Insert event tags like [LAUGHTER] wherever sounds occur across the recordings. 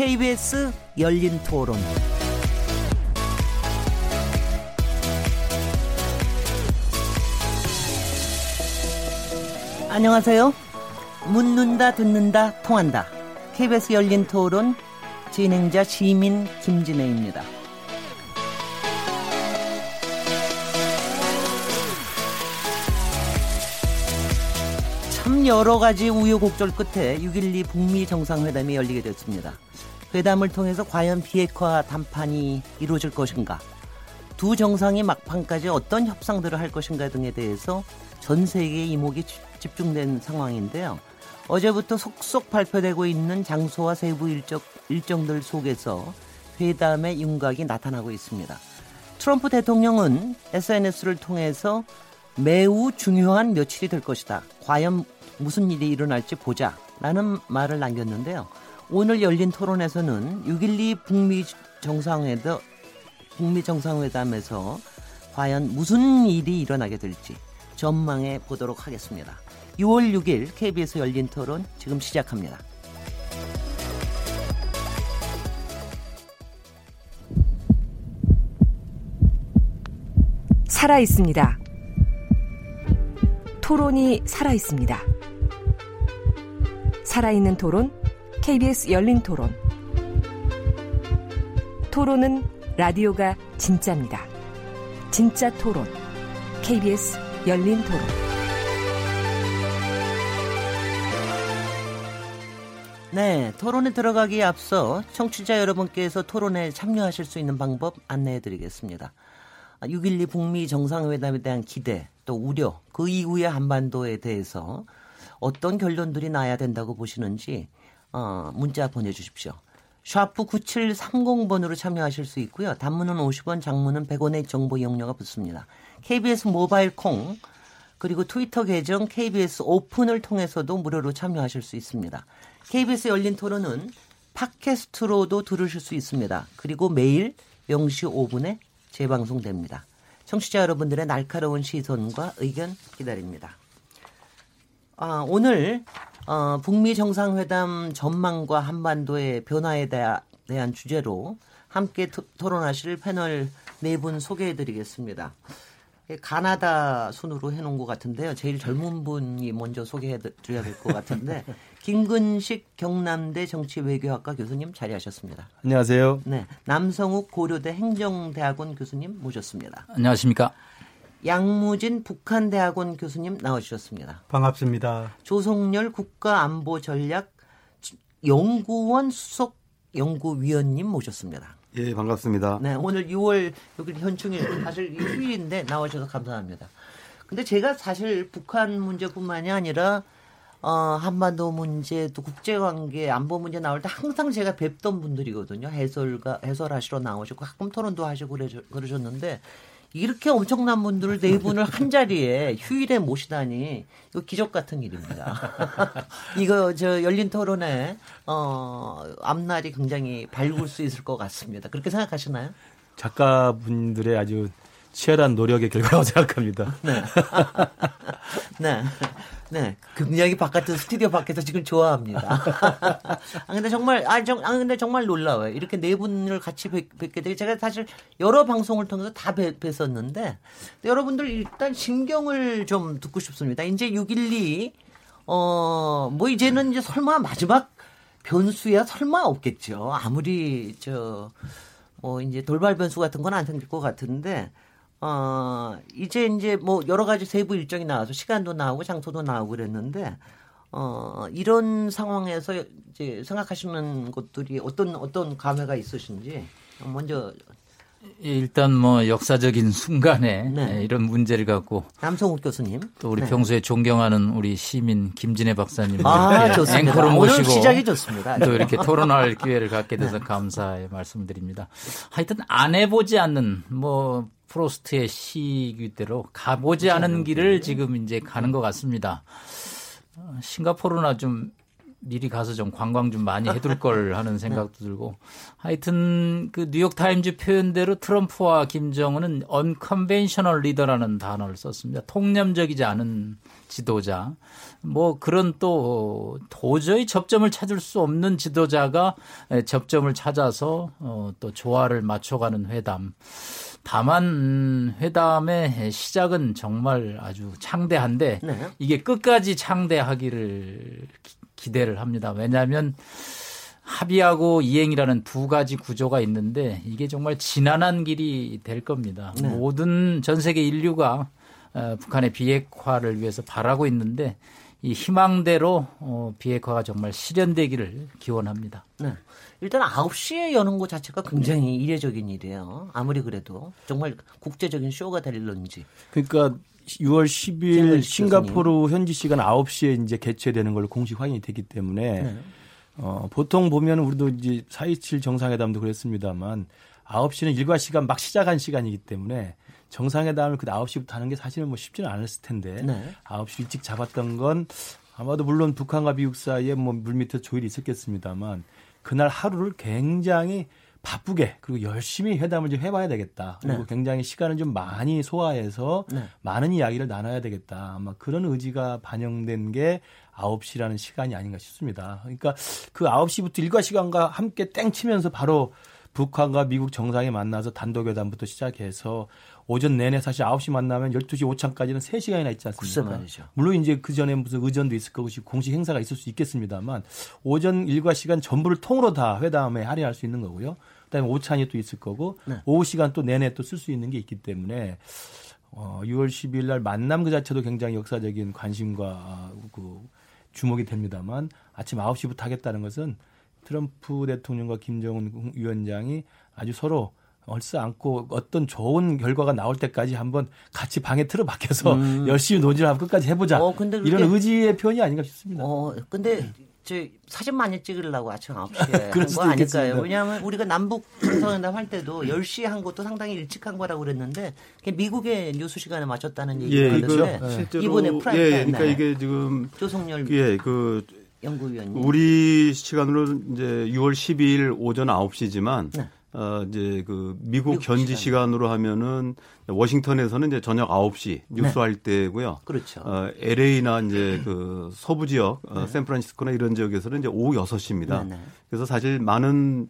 KBS 열린 토론. 안녕하세요. 묻는다, 듣는다, 통한다. KBS 열린 토론 진행자 시민 김진혜입니다. 참 여러 가지 우여곡절 끝에 6.12 북미 정상회담이 열리게 됐습니다. 회담을 통해서 과연 비핵화 담판이 이루어질 것인가, 두 정상이 막판까지 어떤 협상들을 할 것인가 등에 대해서 전 세계의 이목이 집중된 상황인데요. 어제부터 속속 발표되고 있는 장소와 세부 일정, 일정들 속에서 회담의 윤곽이 나타나고 있습니다. 트럼프 대통령은 SNS를 통해서 매우 중요한 며칠이 될 것이다. 과연 무슨 일이 일어날지 보자. 라는 말을 남겼는데요. 오늘 열린 토론에서는 6.12 북미 정상회담, 북미 정상회담에서 과연 무슨 일이 일어나게 될지 전망해 보도록 하겠습니다. 6월 6일 KBS 열린 토론 지금 시작합니다. 살아 있습니다. 토론이 살아 있습니다. 살아있는 토론, KBS 열린 토론. 토론은 라디오가 진짜입니다. 진짜 토론, KBS 열린 토론. 네, 토론에 들어가기에 앞서 청취자 여러분께서 토론에 참여하실 수 있는 방법 안내해 드리겠습니다. 6.12 북미 정상회담에 대한 기대, 또 우려, 그 이후의 한반도에 대해서 어떤 결론들이 나야 된다고 보시는지 어, 문자 보내주십시오. 샤프 9730번으로 참여하실 수 있고요. 단문은 50원, 장문은 100원의 정보 이용료가 붙습니다. KBS 모바일 콩 그리고 트위터 계정 KBS 오픈을 통해서도 무료로 참여하실 수 있습니다. KBS 열린 토론은 팟캐스트로도 들으실 수 있습니다. 그리고 매일 0시 5분에 재방송됩니다. 청취자 여러분들의 날카로운 시선과 의견 기다립니다. 아, 오늘 어, 북미 정상회담 전망과 한반도의 변화에 대한 주제로 함께 토, 론하실 패널 네 분 소개해 드리겠습니다. 가나다 순으로 해놓은 것 같은데요. 제일 젊은 분이 먼저 소개해 드려야 될 것 같은데 [LAUGHS] 김근식 경남대 정치외교학과 교수님 자리하셨습니다. 안녕하세요. 네, 남성욱 고려대 행정대학원 교수님 모셨습니다. 안녕하십니까? 양무진 북한대학원 교수님 나와주셨습니다. 반갑습니다. 조성열 국가안보전략 연구원 수석 연구위원님 모셨습니다. 예, 반갑습니다. 네, 오늘 6월 6일 현충일 사실 휴일인데 나와주셔서 감사합니다. 근데 제가 사실 북한 문제뿐만이 아니라 어, 한반도 문제 또 국제관계 안보 문제 나올 때 항상 제가 뵙던 분들이거든요. 해설가 해설하시러 나오시고 가끔 토론도 하시고 그러셨는데 이렇게 엄청난 분들을 네 분을 한 자리에 휴일에 모시다니 이거 기적 같은 일입니다. [LAUGHS] 이거 저 열린 토론에 어 앞날이 굉장히 밝을 수 있을 것 같습니다. 그렇게 생각하시나요? 작가분들의 아주 치열한 노력의 결과라고 [LAUGHS] 생각합니다. 네. [LAUGHS] 네. 네. 굉장히 바깥에서 스튜디오 밖에서 지금 좋아합니다. [LAUGHS] 아 근데 정말 아, 정, 아 근데 정말 놀라워요. 이렇게 네 분을 같이 뵙, 게 되게 제가 사실 여러 방송을 통해서 다 뵙, 뵀었는데 여러분들 일단 심경을 좀 듣고 싶습니다. 이제 612 어, 뭐 이제는 이제 설마 마지막 변수야 설마 없겠죠. 아무리 저 뭐 이제 돌발 변수 같은 건 안 생길 것 같은데 어, 이제 이제 뭐 여러 가지 세부 일정이 나와서 시간도 나오고 장소도 나오고 그랬는데 어, 이런 상황에서 이제 생각하시는 것들이 어떤 어떤 감회가 있으신지 먼저 예, 일단 뭐 역사적인 [LAUGHS] 순간에 네. 예, 이런 문제를 갖고 남성욱 교수님 또 우리 네. 평소에 존경하는 우리 시민 김진애 박사님 아. 앵커로 모시고 시작이 좋습니다. 또 이렇게 토론할 기회를 갖게 돼서 네. 감사의 말씀드립니다. 하여튼 안 해보지 않는 뭐 프로스트의 시기대로 가보지 않은 길을 지금 이제 가는 것 같습니다. 어, 싱가포르나 좀 미리 가서 좀 관광 좀 많이 해둘 걸 [LAUGHS] 하는 생각도 들고 하여튼 그 뉴욕 타임즈 표현대로 트럼프와 김정은은 unconventional leader라는 단어를 썼습니다. 통념적이지 않은 지도자. 뭐 그런 또 도저히 접점을 찾을 수 없는 지도자가 접점을 찾아서 어또 조화를 맞춰가는 회담. 다만 회담의 시작은 정말 아주 창대한데 네. 이게 끝까지 창대하기를 기 대를 합니다. 왜냐하면 합의하고 이행이라는 두 가지 구조가 있는데 이게 정말 지난한 길이 될 겁니다. 네. 모든 전 세계 인류가 어, 북한의 비핵화를 위해서 바라고 있는데 이 희망대로 어, 비핵화가 정말 실현되기를 기원합니다. 네. 일단 9시에 여는 것 자체가 굉장히 이례적인 일이에요. 아무리 그래도 정말 국제적인 쇼가 될런지. 그러니까 6월 10일 싱가포르 현지 시간 9시에 이제 개최되는 걸로 공식 확인이 됐기 때문에 네. 어, 보통 보면 우리도 이제 4.27 정상회담도 그랬습니다만 9시는 일과 시간 막 시작한 시간이기 때문에 정상회담을 그 9시부터 하는 게 사실은 뭐 쉽지는 않았을 텐데 네. 9시 일찍 잡았던 건 아마도 물론 북한과 미국 사이에 뭐 물밑에 조율이 있었겠습니다만 그날 하루를 굉장히 바쁘게 그리고 열심히 회담을 좀 해봐야 되겠다. 그리고 네. 굉장히 시간을 좀 많이 소화해서 네. 많은 이야기를 나눠야 되겠다. 아마 그런 의지가 반영된 게 9시라는 시간이 아닌가 싶습니다. 그러니까 그 9시부터 일과 시간과 함께 땡 치면서 바로 북한과 미국 정상이 만나서 단독회담부터 시작해서 오전 내내 사실 9시 만나면 12시 5차까지는 3시간이나 있지 않습니까? 물론 이제 그 전에 무슨 의전도 있을 거고 공식 행사가 있을 수 있겠습니다만 오전 일과 시간 전부를 통으로 다 회담에 할애할 수 있는 거고요. 그다음에 오찬이 또 있을 거고 네. 오후 시간 또 내내 또 쓸 수 있는 게 있기 때문에 어 6월 12일 날 만남 그 자체도 굉장히 역사적인 관심과 그 주목이 됩니다만 아침 9시부터 하겠다는 것은 트럼프 대통령과 김정은 위원장이 아주 서로 얼싸 안고 어떤 좋은 결과가 나올 때까지 한번 같이 방에 틀어박혀서 음. [LAUGHS] 열심히 논의를 하고 끝까지 해보자. 어, 근데 이런 의지의 표현이 아닌가 싶습니다. 어, 근데 저 사진 많이 찍으려고 아침 9시에 [LAUGHS] 한 거 아닐까요? 왜냐하면 우리가 남북 [CLEARS THROAT] 정상회담 할 때도 10시에 한 것도 상당히 일찍 한 거라고 그랬는데 미국의 뉴스 시간에 맞췄다는 얘기가 예, 있는데 네. 이번에 prime 예, 그러니까 이게 지금 조성열 예, 그 연구위원님 우리 시간으로 이제 6월 12일 오전 9시지만 네. 어, 이제 그 미국, 현지 시간. 으로 하면은 워싱턴에서는 이제 저녁 9시 뉴스 네. 할 때고요. 그렇죠. 어, LA나 이제 그 서부 지역, 어, 네. 샌프란시스코나 이런 지역에서는 이제 오후 6시입니다. 네, 네. 그래서 사실 많은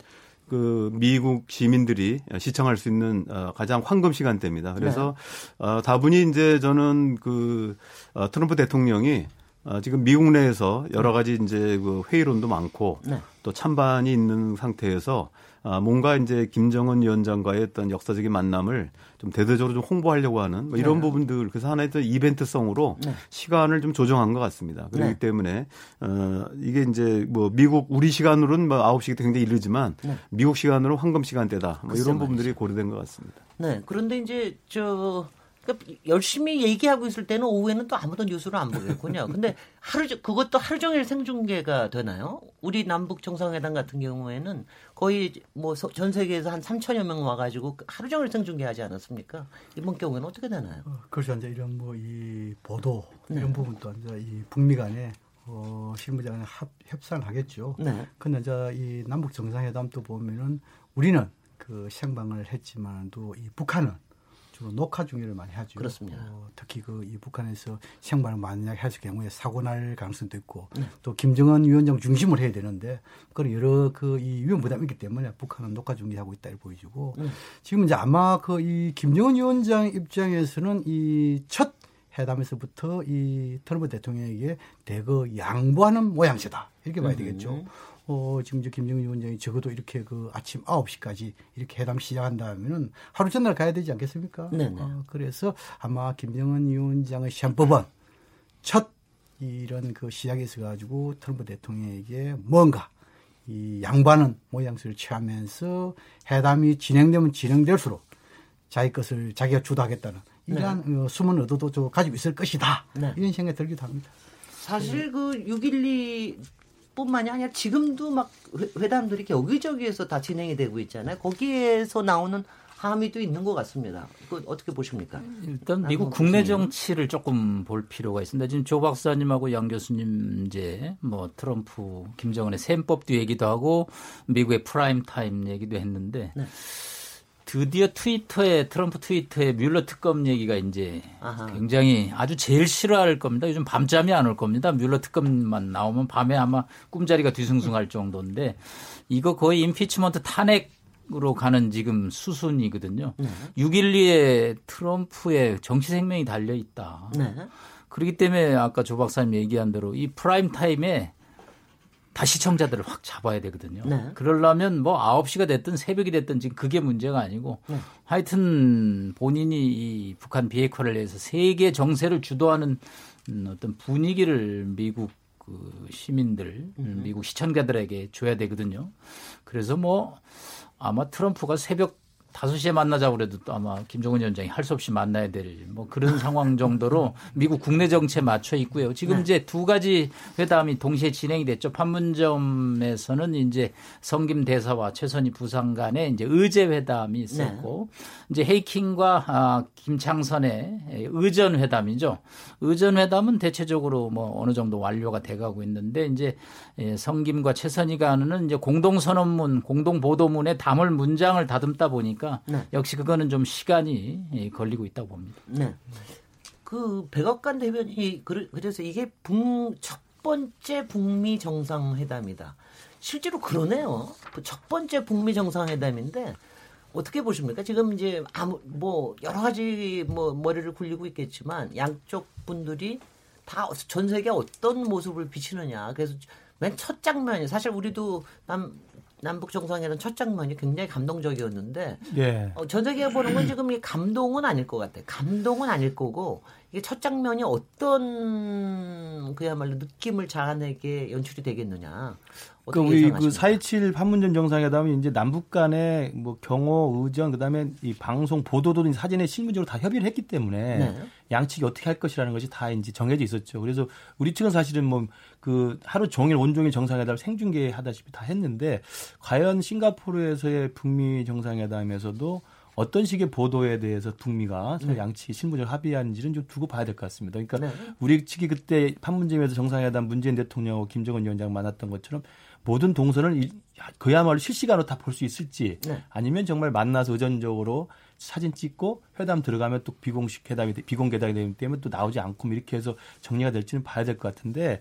그 미국 시민들이 시청할 수 있는 어, 가장 황금 시간대입니다. 그래서 네. 어, 다분히 이제 저는 그 어, 트럼프 대통령이 어, 지금 미국 내에서 여러 가지 이제 그 회의론도 많고 네. 또 찬반이 있는 상태에서 아, 뭔가 이제 김정은 위원장과의 어떤 역사적인 만남을 좀 대대적으로 좀 홍보하려고 하는 뭐 이런 네. 부분들 그래서 하나의 또 이벤트성으로 네. 시간을 좀 조정한 것 같습니다. 그렇기 네. 때문에 어 이게 이제 뭐 미국 우리 시간으로는 뭐 9시기 굉장히 이르지만 네. 미국 시간으로 황금 시간대다. 뭐 이런 부분들이 고려된 것 같습니다. 네. 그런데 이제 저 그러니까 열심히 얘기하고 있을 때는 오후에는 또 아무도 뉴스를 안 보겠군요. 근데 하루 그것도 하루 종일 생중계가 되나요? 우리 남북 정상회담 같은 경우에는 거의 뭐 전 세계에서 한 3천여 명 와가지고 하루 종일 생중계하지 않았습니까? 이번 경우에는 어떻게 되나요? 어, 그렇죠. 이제 이런 뭐 이 보도 이런 네. 부분도 이제 이 북미 간에 어, 실무자간 협상을 하겠죠. 네. 근데 이제 이 남북 정상회담도 보면은 우리는 그 생방을 했지만도 이 북한은 주로 녹화 중계를 많이 하죠. 그렇습니다. 어, 특히 그 이 북한에서 생방을 만약에 했을 경우에 사고 날 가능성도 있고 네. 또 김정은 위원장 중심을 해야 되는데 그런 여러 그 이 위험 부담이 있기 때문에 북한은 녹화 중계하고 있다 이렇게 보여지고 네. 지금 이제 아마 그 이 김정은 위원장 입장에서는 이첫 회담에서부터 이 트럼프 대통령에게 대거 양보하는 모양새다 이렇게 봐야 음. 되겠죠. 어, 지금 이제 김정은 위원장이 적어도 이렇게 그 아침 9시까지 이렇게 회담 시작한다면은 하루 전날 가야 되지 않겠습니까? 네 어, 그래서 아마 김정은 위원장의 시험법은 첫 이런 그 시작에 있어 가지고 트럼프 대통령에게 뭔가 이 양반은 모양새를 취하면서 회담이 진행되면 진행될수록 자기 것을 자기가 주도하겠다는 이러한 네. 어, 숨은 의도도 좀 가지고 있을 것이다. 네. 이런 생각이 들기도 합니다. 사실 그 6.12 뿐만이 아니라 지금도 막 회담들이 여기저기에서 다 진행이 되고 있잖아요. 거기에서 나오는 함의도 있는 것 같습니다. 이거 어떻게 보십니까? 일단 미국 국내 정치를 조금 볼 필요가 있습니다. 지금 조 박사님하고 양 교수님 이제 뭐 트럼프, 김정은의 셈법도 얘기도 하고 미국의 prime time 얘기도 했는데 네. 드디어 트위터에 트럼프 트위터에 뮬러 특검 얘기가 이제 아하. 굉장히 아주 제일 싫어할 겁니다. 요즘 밤잠이 안 올 겁니다. 뮬러 특검만 나오면 밤에 아마 꿈자리가 뒤숭숭할 정도인데 이거 거의 impeachment 탄핵 으로 가는 지금 수순이거든요. 네. 6.12에 트럼프의 정치 생명이 달려 있다. 네. 그렇기 때문에 아까 조 박사님 얘기한 대로 이 prime time에 다 시청자들을 확 잡아야 되거든요. 네. 그러려면 뭐 9시가 됐든 새벽이 됐든 지금 그게 문제가 아니고 네. 하여튼 본인이 이 북한 비핵화를 위해서 세계 정세를 주도하는 어떤 분위기를 미국 그 시민들, 음. 미국 시청자들에게 줘야 되거든요. 그래서 뭐 아마 트럼프가 새벽 5시에 만나자고 그래도 또 아마 김정은 위원장이 할 수 없이 만나야 될 뭐 그런 상황 정도로 [LAUGHS] 미국 국내 정치에 맞춰 있고요. 지금 네. 이제 두 가지 회담이 동시에 진행이 됐죠. 판문점에서는 이제 성김 대사와 최선희 부상 간에 이제 의제 회담이 있었고 네. 이제 헤이킹과 아, 김창선의 의전 회담이죠. 의전 회담은 대체적으로 뭐 어느 정도 완료가 돼 가고 있는데 이제 예, 성김과 최선희 간은 이제 공동 선언문, 공동 보도문에 담을 문장을 다듬다 보니까 보니까 네. 역시 그거는 좀 시간이 예, 걸리고 있다고 봅니다. 네. 그 백악관 대변이 그래서 이게 북, 첫 번째 북미 정상회담이다. 실제로 그러네요. 그첫 번째 북미 정상회담인데 어떻게 보십니까? 지금 이제 아무 뭐 여러 가지 뭐 머리를 굴리고 있겠지만 양쪽 분들이 다 전 세계 어떤 모습을 비치느냐. 그래서 맨 첫 장면이 사실 우리도 남 남북 정상회담 첫 장면이 굉장히 감동적이었는데 예. 어, 전 세계가 보는 건 지금 이 감동은 아닐 것 같아요. 감동은 아닐 거고 이게 첫 장면이 어떤 그야말로 느낌을 자아내게 연출이 되겠느냐. 그 우리 그4.27 판문점 정상회담이 이제 남북 간의 뭐 경호, 의전, 그다음에 이 방송 보도도 사진에 실무적으로 다 협의를 했기 때문에 네. 양측이 어떻게 할 것이라는 것이 다 이제 정해져 있었죠. 그래서 우리 측은 사실은 뭐 그 하루 종일 온종일 정상회담을 생중계하다시피 다 했는데 과연 싱가포르에서의 북미 정상회담에서도 어떤 식의 보도에 대해서 북미가 서로 네. 양측이 실무적 합의하는지는 좀 두고 봐야 될 것 같습니다. 그러니까 네. 우리 측이 그때 판문점에서 정상회담 문재인 대통령하고 김정은 위원장 만났던 것처럼 모든 동선을 그야말로 실시간으로 다 볼 수 있을지 네. 아니면 정말 만나서 의전적으로 사진 찍고 회담 들어가면 또 비공식 회담이 비공개 회담이 되기 때문에 또 나오지 않고 뭐 이렇게 해서 정리가 될지는 봐야 될 것 같은데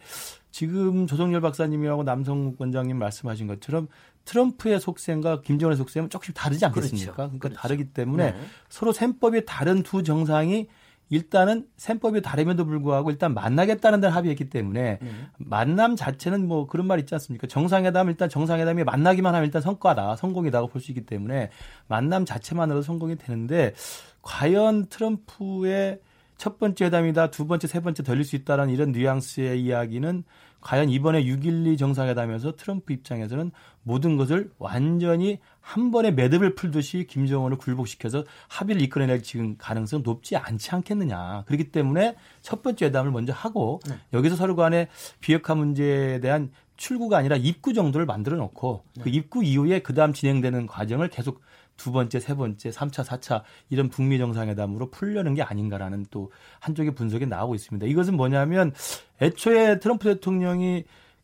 지금 조성열 박사님이하고 남성 원장님 말씀하신 것처럼 트럼프의 속셈과 김정은의 속셈은 조금씩 다르지 않겠습니까? 그렇죠. 그러니까 그렇죠. 다르기 때문에 네. 서로 셈법이 다른 두 정상이 일단은 셈법이 다름에도 불구하고 일단 만나겠다는 데를 합의했기 때문에 네. 만남 자체는 뭐 그런 말 있지 않습니까? 정상회담 일단 정상회담이 만나기만 하면 일단 성과다, 성공이다고 볼 수 있기 때문에 만남 자체만으로도 성공이 되는데 과연 트럼프의 첫 번째 회담이다, 두 번째, 세 번째 덜릴 수 있다라는 이런 뉘앙스의 이야기는 과연 이번에 6.12 정상회담에서 트럼프 입장에서는 모든 것을 완전히 한 번에 매듭을 풀듯이 김정은을 굴복시켜서 합의를 이끌어낼 지금 가능성 높지 않지 않겠느냐. 그렇기 때문에 첫 번째 회담을 먼저 하고 네. 여기서 서로 간에 비핵화 문제에 대한 출구가 아니라 입구 정도를 만들어 놓고 네. 그 입구 이후에 그다음 진행되는 과정을 계속 두 번째, 세 번째, 삼차사차 이런 북미 정상회담으로 풀려는 게 아닌가라는 또 한쪽의 분석이 나오고 있습니다. 이것은 뭐냐면 애초에 트럼프 대통령이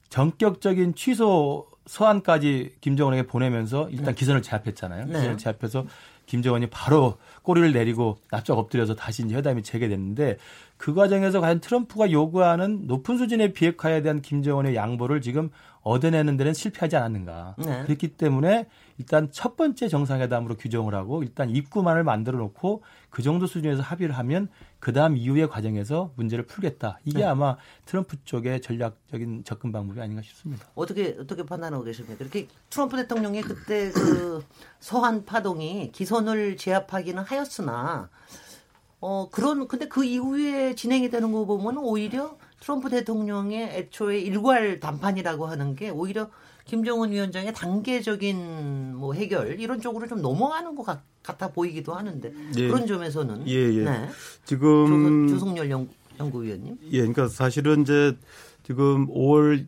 전격적인 취소 서한까지 김정은에게 보내면서 일단 네. 기선을 제압했잖아요. 네. 기선을 제압해서 김정은이 바로 꼬리를 내리고 납작 엎드려서 다시 이제 회담이 재개됐는데 그 과정에서 과연 트럼프가 요구하는 높은 수준의 비핵화에 대한 김정은의 양보를 지금 얻어내는 데는 실패하지 않았는가. 네. 그렇기 때문에 일단 첫 번째 정상회담으로 규정을 하고 일단 입구만을 만들어 놓고 그 정도 수준에서 합의를 하면 그 다음 이후의 과정에서 문제를 풀겠다. 이게 네. 아마 트럼프 쪽의 전략적인 접근 방법이 아닌가 싶습니다. 어떻게 어떻게 판단하고 계십니까? 이렇게 트럼프 대통령이 그때 그 서한 파동이 기선을 제압하기는 하였으나 어 그런 근데 그 이후에 진행이 되는 거 보면 오히려 트럼프 대통령의 애초에 일괄 담판이라고 하는 게 오히려 김정은 위원장의 단계적인 뭐 해결 이런 쪽으로 좀 넘어가는 것 같, 아 보이기도 하는데 예. 그런 점에서는 예, 예. 네. 지금 조성열 연구, 연구위원님 예, 그러니까 사실은 이제 지금 5월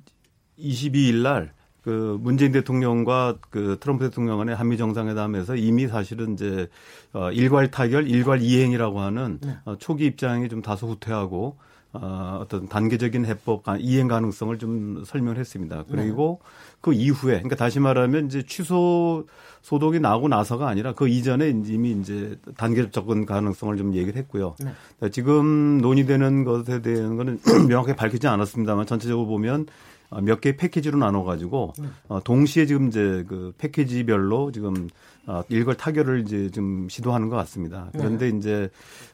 22일 날 그 문재인 대통령과 그 트럼프 대통령 간의 한미 정상회담에서 이미 사실은 이제 어 일괄 타결, 일괄 이행이라고 하는 네. 어 초기 입장이 좀 다소 후퇴하고 어, 어떤 단계적인 해법 이행 가능성을 좀 설명을 했습니다. 그리고 네. 그 이후에, 그러니까 다시 말하면 이제 취소 소독이 나고 나서가 아니라 그 이전에 이미 이제 단계적 접근 가능성을 좀 얘기를 했고요. 네. 그러니까 지금 논의되는 것에 대한 거는 [CLEARS THROAT] 명확하게 밝히지 않았습니다만 전체적으로 보면 어, 몇 개의 패키지로 나눠가지고 네. 어, 동시에 지금 이제 그 패키지별로 지금 어, 일괄 타결을 이제 좀 시도하는 것 같습니다. 그런데 네. 이제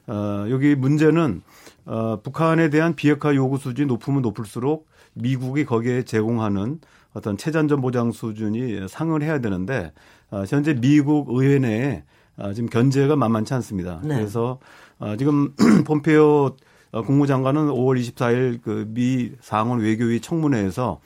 어, 여기 문제는 어, 북한에 대한 비핵화 요구 수준이 높으면 높을수록 미국이 거기에 제공하는 어떤 체전전 보장 수준이 상을 해야 되는데 어, 현재 미국 의회 내에 어, 지금 견제가 만만치 않습니다. 네. 그래서 어, 지금 [CLEARS THROAT] 폼페오 어, 국무장관은 5월 24일 그 미 상원 외교위 청문회에서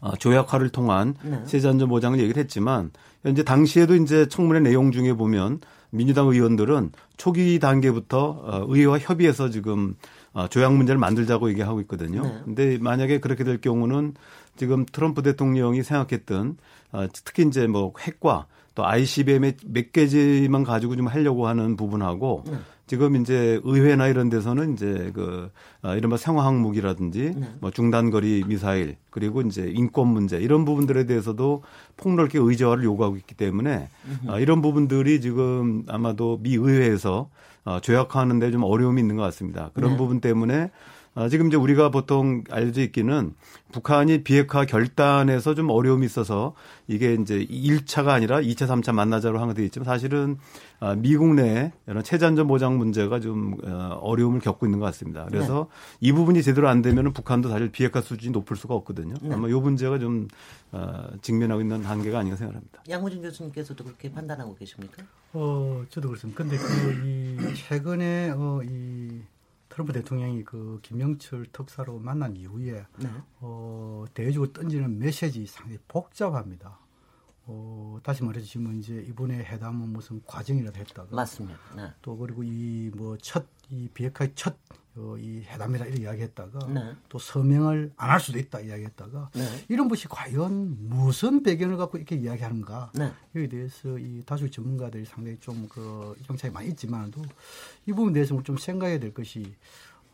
어, 조약화를 통한 네. 체전전 보장을 얘기를 했지만 현재 당시에도 이제 청문회 내용 중에 보면 민주당 의원들은 초기 단계부터 어, 의회와 협의해서 지금 어, 조약 문제를 만들자고 얘기하고 있거든요. 네. 근데 만약에 그렇게 될 경우는 지금 트럼프 대통령이 생각했던 어, 특히 이제 뭐 핵과 또 ICBM의 몇 개지만 가지고 좀 하려고 하는 부분하고 네. 지금 이제 의회나 이런 데서는 이제 그 아, 이른바 생화 항목이라든지 네. 뭐 중단거리 미사일 그리고 이제 인권 문제 이런 부분들에 대해서도 폭넓게 의제화를 요구하고 있기 때문에 아, 이런 부분들이 지금 아마도 미 의회에서 어, 조약하는 데 좀 어려움이 있는 것 같습니다. 그런 네. 부분 때문에 아, 지금 이제 우리가 보통 알려져 있기는 북한이 비핵화 결단에서 좀 어려움이 있어서 이게 이제 1차가 아니라 2차, 3차 만나자로 한거 되어 있지만 사실은 아, 미국 내 이런 체전전 보장 문제가 좀 어, 어려움을 겪고 있는 것 같습니다. 그래서 네. 이 부분이 제대로 안 되면 북한도 사실 비핵화 수준이 높을 수가 없거든요. 네. 아마 이 문제가 좀 어, 직면하고 있는 한계가 아닌가 생각합니다. 양호진 교수님께서도 그렇게 판단하고 계십니까? 어, 저도 그렇습니다. 근데 그 이 최근에 어, 이 트럼프 대통령이 그 김영철 특사로 만난 이후에 네. 어, 대외적으로 던지는 메시지 상당히 복잡합니다. 어, 다시 말해서 지금 이제 이번에 회담은 무슨 과정이라도 했다가 맞습니다. 네. 또 그리고 이 뭐 첫 이 비핵화의 첫 어, 이 회담이라 이렇게 이야기했다가 네. 또 서명을 안 할 수도 있다 이야기했다가 네. 이런 것이 과연 무슨 배경을 갖고 이렇게 이야기하는가 네. 여기에 대해서 이 다수 전문가들이 상당히 좀그 이정차이 많이 있지만도 이 부분에 대해서 좀 생각해야 될 것이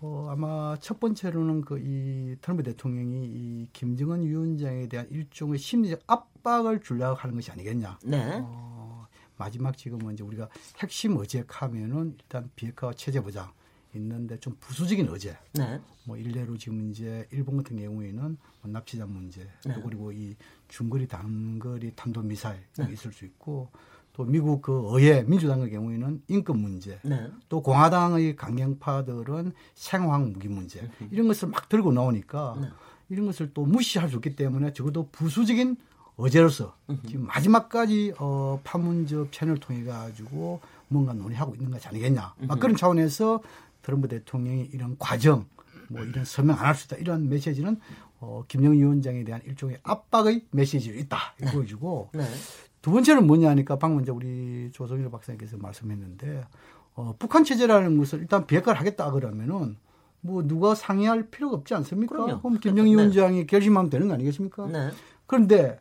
어, 아마 첫 번째로는 그 이 트럼프 대통령이 이 김정은 위원장에 대한 일종의 심리적 압 박을 주려고 하는 것이 아니겠냐. 네. 어, 마지막 지금은 이제 우리가 핵심 의제하면은 일단 비핵화 체제 보장 있는데 좀 부수적인 의제. 네. 뭐 일례로 지금 이제 일본 같은 경우에는 뭐 납치자 문제, 네. 또 그리고 이 중거리 단거리 탄도 미사일 네. 있을 수 있고 또 미국 그 의회 민주당의 경우에는 인권 문제, 네. 또 공화당의 강경파들은 생화학 무기 문제 이런 것을 막 들고 나오니까 네. 이런 것을 또 무시할 수 없기 때문에 적어도 부수적인 어제로서 지금 마지막까지 어 파문적 채널 통해 가지고 뭔가 논의하고 있는 것이 아니겠냐. 막 그런 차원에서 트럼프 대통령이 이런 과정, 뭐 이런 설명 안 할 수 있다 이런 메시지는 어, 김영 위원장에 대한 일종의 압박의 메시지가 있다 네. 보여주고 [LAUGHS] 네. 두 번째는 뭐냐 하니까 방금 이제 우리 조성일 박사님께서 말씀했는데 어, 북한 체제라는 것을 일단 비핵화를 하겠다 그러면은 뭐 누가 상의할 필요가 없지 않습니까? 그럼요. 그럼 김영 네. 위원장이 결심하면 되는 거 아니겠습니까? 네. 그런데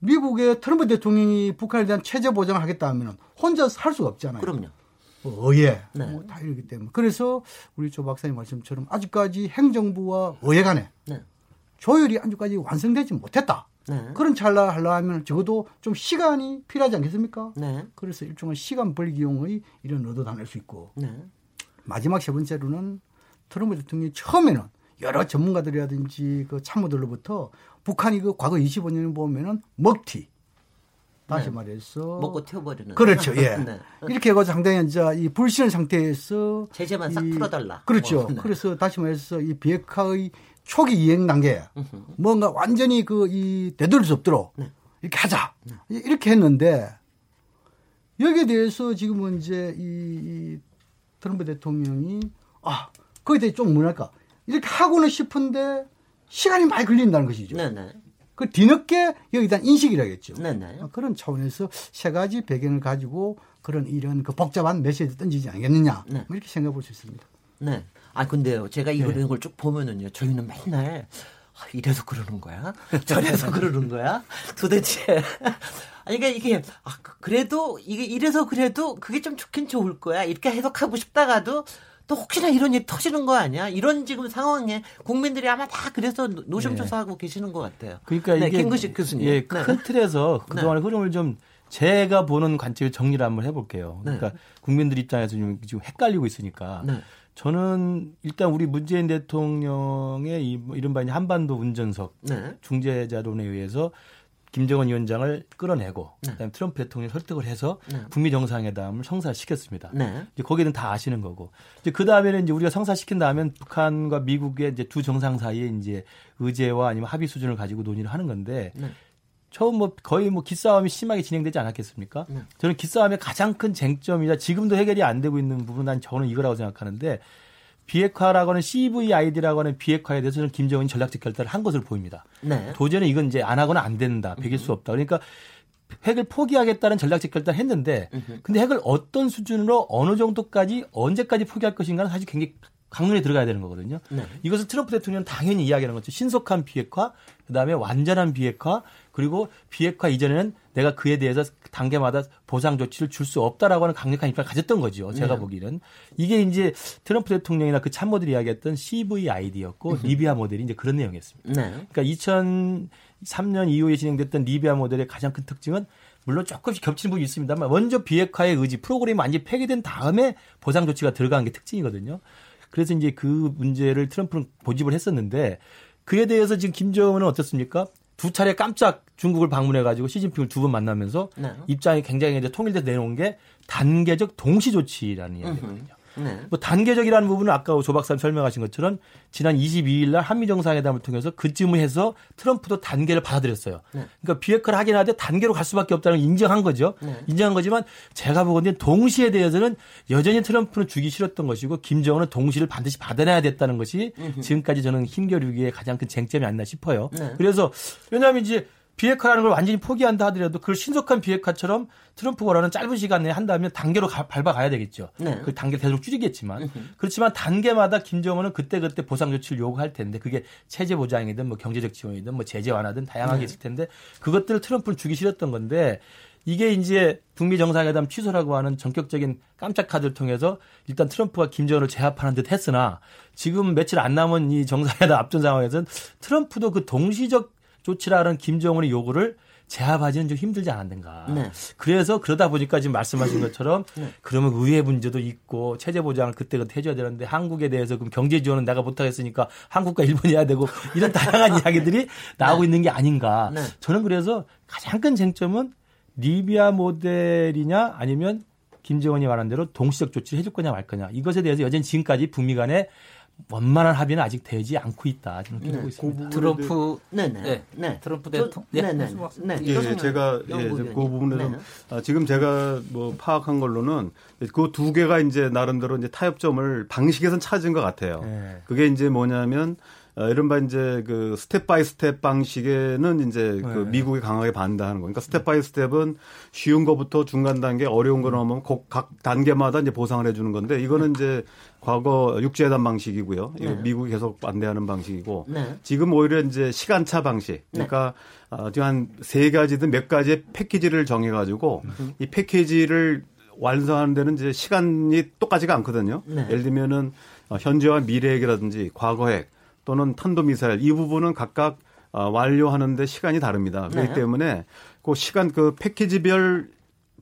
미국의 트럼프 대통령이 북한에 대한 체제 보장을 하겠다 하면은 혼자 할 수가 없잖아요. 그럼요. 뭐 의회 네. 뭐다 이러기 때문에 그래서 우리 조 박사님 말씀처럼 아직까지 행정부와 의회 간에 네. 조율이 아직까지 완성되지 못했다. 네. 그런 찰나 하려면 적어도 좀 시간이 필요하지 않겠습니까? 네. 그래서 일종의 시간 벌기용의 이런 의도 담을 수 있고 네. 마지막 세 번째로는 트럼프 대통령이 처음에는 여러 전문가들이라든지 그 참모들로부터 북한이 그 과거 25년을 보면은 먹튀 다시 네. 말해서 먹고 태워버리는 그렇죠. 예. [LAUGHS] 네. 이렇게 해가지고 상당히 이제 이 불신의 상태에서 제재만 싹 풀어달라. 그렇죠. 어, 네. 그래서 다시 말해서 이 비핵화의 초기 이행 단계 뭔가 완전히 그 이 되돌릴 수 없도록 네. 이렇게 하자 네. 이렇게 했는데 여기에 대해서 지금은 이제 이, 이 트럼프 대통령이 아 거기에 대해 좀 뭐랄까 이렇게 하고는 싶은데 시간이 많이 걸린다는 것이죠. 네네. 그 뒤늦게 여기다 인식이라겠죠. 네네. 어, 그런 차원에서 세 가지 배경을 가지고 그런 이런 그 복잡한 메시지 던지지 않겠느냐. 네. 뭐 이렇게 생각해 볼 수 있습니다. 네. 아 근데요, 제가 이런 네. 걸쭉 보면은요, 저희는 맨날 아, 이래서 그러는 거야? [LAUGHS] 저래서 [LAUGHS] 그러는 거야? 도대체 [LAUGHS] 아니 그러니까 이게 아 그, 그래도 이게 이래서 그래도 그게 좀 좋긴 좋을 거야 이렇게 해석하고 싶다가도 또 혹시나 이런 일이 터지는 거 아니야? 이런 지금 상황에 국민들이 아마 다 그래서 노심초사하고 네. 계시는 것 같아요. 그러니까 네, 이게 김구식 교수님. 예, 큰 네. 틀에서 그동안의 네. 흐름을 좀 제가 보는 관점에 정리를 한번 해볼게요. 네. 그러니까 국민들 입장에서 지금 헷갈리고 있으니까 네. 저는 일단 우리 문재인 대통령의 이뭐 이른바 한반도 운전석 중재자론에 의해서 김정은 위원장을 끌어내고 네. 그다음에 트럼프 대통령이 설득을 해서 네. 북미 정상회담을 성사시켰습니다. 네. 이제 거기는 다 아시는 거고 이제 그 다음에는 이제 우리가 성사시킨 다음에 북한과 미국의 이제 두 정상 사이에 이제 의제와 아니면 합의 수준을 가지고 논의를 하는 건데 네. 처음 뭐 거의 뭐 기싸움이 심하게 진행되지 않았겠습니까? 네. 저는 기싸움의 가장 큰 쟁점이자 지금도 해결이 안 되고 있는 부분 난 저는 이거라고 생각하는데 비핵화라고 하는 CVID라고 하는 비핵화에 대해서는 김정은이 전략적 결단을 한 것으로 보입니다. 네. 도저히 이건 이제 안 하고는 안 된다. 백일 수 없다. 그러니까 핵을 포기하겠다는 전략적 결단을 했는데 근데 핵을 어떤 수준으로 어느 정도까지 언제까지 포기할 것인가는 사실 굉장히 강론에 들어가야 되는 거거든요. 네. 이것을 트럼프 대통령은 당연히 이야기하는 거죠. 신속한 비핵화, 그다음에 완전한 비핵화, 그리고 비핵화 이전에는 내가 그에 대해서 단계마다 보상 조치를 줄 수 없다라고 하는 강력한 입장을 가졌던 거죠. 제가 네. 보기에는 이게 이제 트럼프 대통령이나 그 참모들이 이야기했던 CVID였고 리비아 모델이 이제 그런 내용이었습니다. 네. 그러니까 2003년 이후에 진행됐던 리비아 모델의 가장 큰 특징은 물론 조금씩 겹치는 부분이 있습니다만 먼저 비핵화의 의지 프로그램이 완전히 폐기된 다음에 보상 조치가 들어간 게 특징이거든요. 그래서 이제 그 문제를 트럼프는 고집을 했었는데 그에 대해서 지금 김정은은 어떻습니까? 두 차례 깜짝 중국을 방문해가지고 시진핑을 두 번 만나면서 네. 입장이 굉장히 이제 통일돼서 내놓은 게 단계적 동시 조치라는 이야기거든요. 네. 뭐 단계적이라는 부분은 아까 조 박사님 설명하신 것처럼 지난 22일 날 한미 정상회담을 통해서 그쯤을 해서 트럼프도 단계를 받아들였어요. 네. 그러니까 비핵화를 하긴 하되 단계로 갈 수밖에 없다는 걸 인정한 거죠. 네. 인정한 거지만 제가 보건데 동시에 대해서는 여전히 트럼프는 주기 싫었던 것이고 김정은은 동시를 반드시 받아내야 됐다는 것이 지금까지 저는 힘겨루기의 가장 큰 쟁점이 아니나 싶어요. 네. 그래서 왜냐하면 이제 비핵화라는 걸 완전히 포기한다 하더라도 그걸 신속한 비핵화처럼 트럼프 거라는 짧은 시간 내에 한다면 단계로 가, 밟아가야 되겠죠. 네. 그 단계 계속 줄이겠지만 그렇지만 단계마다 김정은은 그때 그때 보상 조치를 요구할 텐데 그게 체제 보장이든 뭐 경제적 지원이든 뭐 제재 완화든 다양하게 네. 있을 텐데 그것들을 트럼프는 주기 싫었던 건데 이게 이제 북미 정상회담 취소라고 하는 전격적인 깜짝 카드를 통해서 일단 트럼프가 김정은을 제압하는 듯 했으나 지금 며칠 안 남은 이 정상회담 앞전 상황에서는 트럼프도 그 동시적 조치라는 김정은의 요구를 제압하지는 좀 힘들지 않았는가. 네. 그래서 그러다 보니까 지금 말씀하신 [CLEARS THROAT] 것처럼 네. 그러면 의회 문제도 있고 체제 보장을 그때그때 해줘야 되는데 한국에 대해서 그럼 경제 지원은 내가 못하겠으니까 한국과 일본이 해야 되고 [LAUGHS] 이런 다양한 이야기들이 나오고 네. 있는 게 아닌가. 네. 저는 그래서 가장 큰 쟁점은 리비아 모델이냐 아니면 김정은이 말한 대로 동시적 조치를 해줄 거냐 말 거냐 이것에 대해서 여전히 지금까지 북미 간에 원만한 합의는 아직 되지 않고 있다. 저는 네. 보고 있습니다. 그 트럼프, 네네. 네. 네. 트럼프 대통령. 네. 네. 네. 예, 예, 제가 예, 그 부분에서 아, 지금 제가 뭐 파악한 걸로는 그 두 개가 이제 나름대로 이제 타협점을 방식에선 찾은 것 같아요. 네. 그게 이제 뭐냐면 어, 이른바 이제 그 step by step 방식에는 이제 그 네. 그 미국이 강하게 반대하는 거니까 step by step은 쉬운 거부터 중간 단계 어려운 거 넘으면 각 단계마다 이제 보상을 해주는 건데 이거는 이제 과거 육지회담 방식이고요. 네. 미국이 계속 반대하는 방식이고 네. 지금 오히려 이제 시간차 방식. 그러니까 네. 어, 한세 가지든 몇 가지의 패키지를 정해가지고 음. 이 패키지를 완성하는 데는 이제 시간이 똑같지가 않거든요. 네. 예를 들면은 어, 현재와 미래핵이라든지 과거핵 또는 탄도미사일 이 부분은 각각 어, 완료하는데 시간이 다릅니다. 그렇기 네. 때문에 그 시간 그 패키지별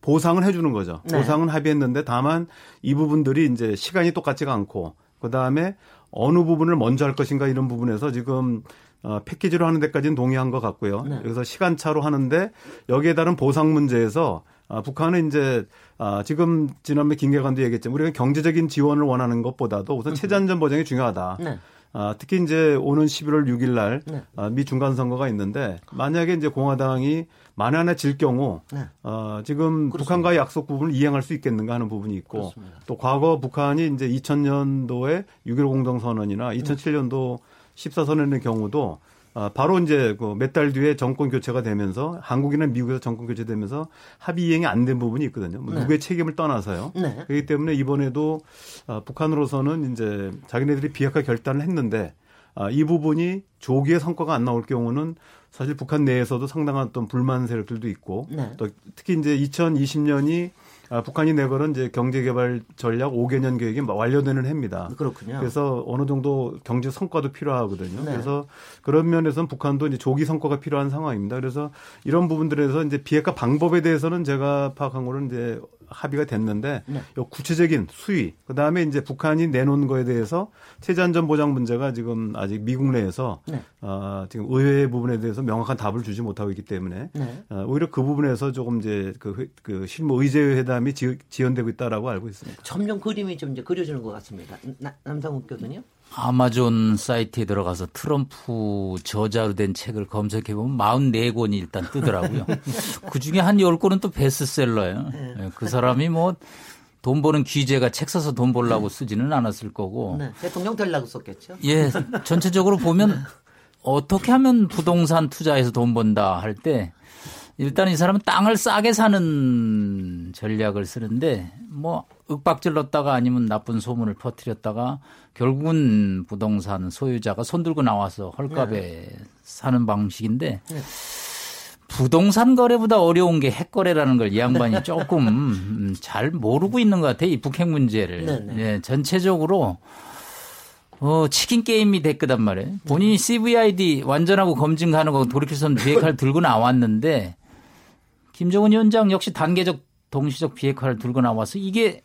보상을 해주는 거죠. 네. 보상은 합의했는데 다만 이 부분들이 이제 시간이 똑같지가 않고 그 다음에 어느 부분을 먼저 할 것인가 이런 부분에서 지금 어, 패키지로 하는 데까지는 동의한 것 같고요. 네. 그래서 시간차로 하는데 여기에 따른 보상 문제에서 아, 북한은 이제 아, 지금 지난번에 김계관도 얘기했지만 우리가 경제적인 지원을 원하는 것보다도 우선 체제 안전 보장이 중요하다. 네. 아, 특히 이제 오는 11월 6일 날 네. 아, 미 중간 선거가 있는데 만약에 이제 공화당이 만에 질 경우 네. 어, 지금 그렇습니다. 북한과의 약속 부분을 이행할 수 있겠는가 하는 부분이 있고 그렇습니다. 또 과거 북한이 이제 2000년도에 6.15 공동선언이나 2007년도 14선언의 경우도 아, 바로 이제 그몇달 뒤에 정권 교체가 되면서 한국이나 미국에서 정권 교체되면서 합의 이행이 안 된 부분이 있거든요. 뭐 네. 누구의 책임을 떠나서요. 네. 그렇기 때문에 이번에도 아, 북한으로서는 이제 자기네들이 비핵화 결단을 했는데 아, 이 부분이 조기에 성과가 안 나올 경우는 사실 북한 내에서도 상당한 어떤 불만 세력들도 있고 네. 또 특히 이제 2020년이 아, 북한이 내걸은 이제 경제개발 전략 5개년 계획이 완료되는 해입니다. 그렇군요. 그래서 어느 정도 경제 성과도 필요하거든요. 네. 그래서 그런 면에서는 북한도 이제 조기 성과가 필요한 상황입니다. 그래서 이런 부분들에서 이제 비핵화 방법에 대해서는 제가 파악한 거는 이제 합의가 됐는데 네. 구체적인 수위 그다음에 이제 북한이 내놓은 거에 대해서 체제 안전 보장 문제가 지금 아직 미국 내에서 네. 어, 지금 의회 부분에 대해서 명확한 답을 주지 못하고 있기 때문에 네. 어, 오히려 그 부분에서 조금 이제 그, 그 실무 의제 회담이 지, 연되고 있다라고 알고 있습니다. 점점 그림이 좀 이제 그려지는 것 같습니다. 나, 남상욱 교수님. 아마존 사이트에 들어가서 트럼프 저자로 된 책을 검색해 보면 44권이 일단 뜨더라고요. [LAUGHS] 그 중에 한 10권은 또 베스트셀러예요. 네. 네. 그 사람이 뭐 돈 버는 귀재가 책 써서 돈 벌라고 쓰지는 않았을 거고. 네. 대통령 되려고 썼겠죠. 예. 전체적으로 보면 어떻게 하면 부동산 투자해서 돈 번다 할 때 일단 이 사람은 땅을 싸게 사는 전략을 쓰는데 뭐 윽박질렀다가 아니면 나쁜 소문을 퍼뜨렸다가 결국은 부동산 소유자가 손들고 나와서 헐값에 네. 사는 방식인데 네. 부동산 거래보다 어려운 게 핵거래라는 걸 이 양반이 조금 잘 모르고 있는 것 같아요. 이 북핵 문제를. 네, 네. 예, 전체적으로 어, 치킨 게임이 됐거단 말이에요. 본인이 CVID 완전하고 검증 가는 거 돌이켜선 비핵화를 [LAUGHS] 들고 나왔는데 김정은 위원장 역시 단계적 동시적 비핵화를 들고 나와서 이게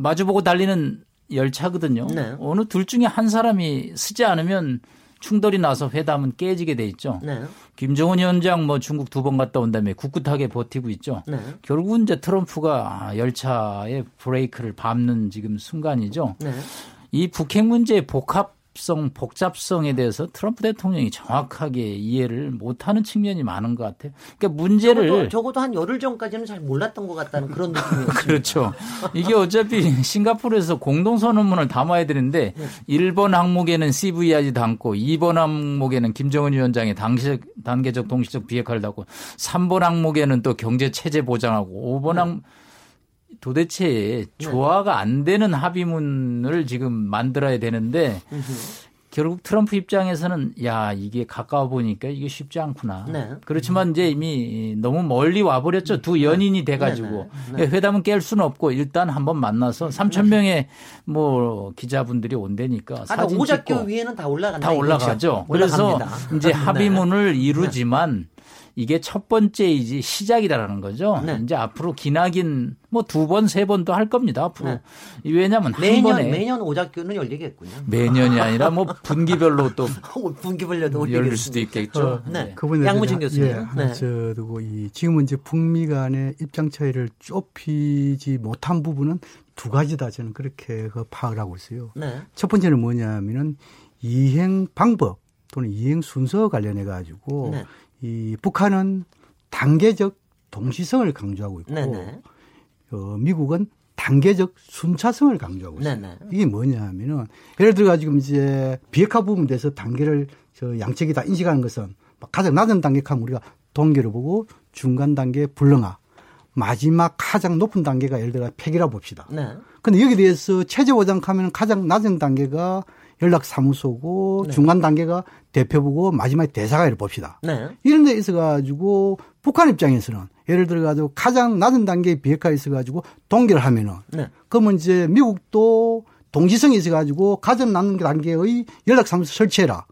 마주보고 달리는 열차거든요. 네. 어느 둘 중에 한 사람이 쓰지 않으면 충돌이 나서 회담은 깨지게 돼 있죠. 네. 김정은 위원장 뭐 중국 두 번 갔다 온 다음에 꿋꿋하게 버티고 있죠. 네. 결국은 이제 트럼프가 열차의 브레이크를 밟는 지금 순간이죠. 네. 이 북핵 문제의 복합 복잡성, 복잡성에 대해서 트럼프 대통령이 정확하게 이해를 못하는 측면이 많은 것 같아요. 그러니까 문제를 적어도, 적어도 한 열흘 전까지는 잘 몰랐던 것 같다는 그런 느낌이었습니다. [LAUGHS] 그렇죠. 이게 어차피 싱가포르에서 공동 선언문을 담아야 되는데 네. 1번 항목에는 CVI지 담고 2번 항목에는 김정은 위원장의 단계적, 단계적 동시적 비핵화를 담고 3번 항목에는 또 경제 체제 보장하고 5번 항목 도대체 조화가 안 되는 합의문을 지금 만들어야 되는데 결국 트럼프 입장에서는 야 이게 가까워 보니까 이게 쉽지 않구나. 네. 그렇지만 이제 이미 너무 멀리 와버렸죠. 두 연인이 돼가지고 네, 네, 네. 그러니까 회담은 깰 수는 없고 일단 한번 만나서 3천 명의 뭐 기자분들이 온다니까 아, 사진 오작교 위에는 다 올라간다. 다 올라가죠. 그래서 이제 [LAUGHS] 네. 합의문을 이루지만 이게 첫 번째이지 시작이다라는 거죠. 네. 이제 앞으로 기나긴 뭐 두 번, 세 번도 할 겁니다. 앞으로. 네. 왜냐하면 매년, 한 번에 매년 오작교는 열리겠군요. 매년이 아니라 뭐 분기별로 또 [LAUGHS] 분기별로도 열릴 수도 있겠죠. 어, 네. 네. 그분에 양무진 교수님. 예, 네. 저도 이 지금은 이제 북미 간의 입장 차이를 좁히지 못한 부분은 두 가지다 저는 그렇게 그 파악을 하고 있어요. 네. 첫 번째는 뭐냐면은 이행 방법 또는 이행 순서 관련해 가지고 네. 이 북한은 단계적 동시성을 강조하고 있고 네네. 어, 미국은 단계적 순차성을 강조하고 있습니다. 네네. 이게 뭐냐 하면은 예를 들어 지금 이제 비핵화 부분에 대해서 단계를 저 양측이 다 인식하는 것은 가장 낮은 단계하면 우리가 동계를 보고 중간 단계 불능화 마지막 가장 높은 단계가 예를 들어 폐기라 봅시다. 네. 근데 여기 에 대해서 체제 보장하면 가장 낮은 단계가 연락사무소고 네. 중간 단계가 대표부고 마지막에 대사관을 봅시다. 네. 이런 데 있어가지고 북한 입장에서는 예를 들어가지고 가장 낮은 단계의 비핵화 있어가지고 동결을 하면은 네. 그러면 이제 미국도 동시성이 있어가지고 가장 낮은 단계의 연락사무소 설치해라.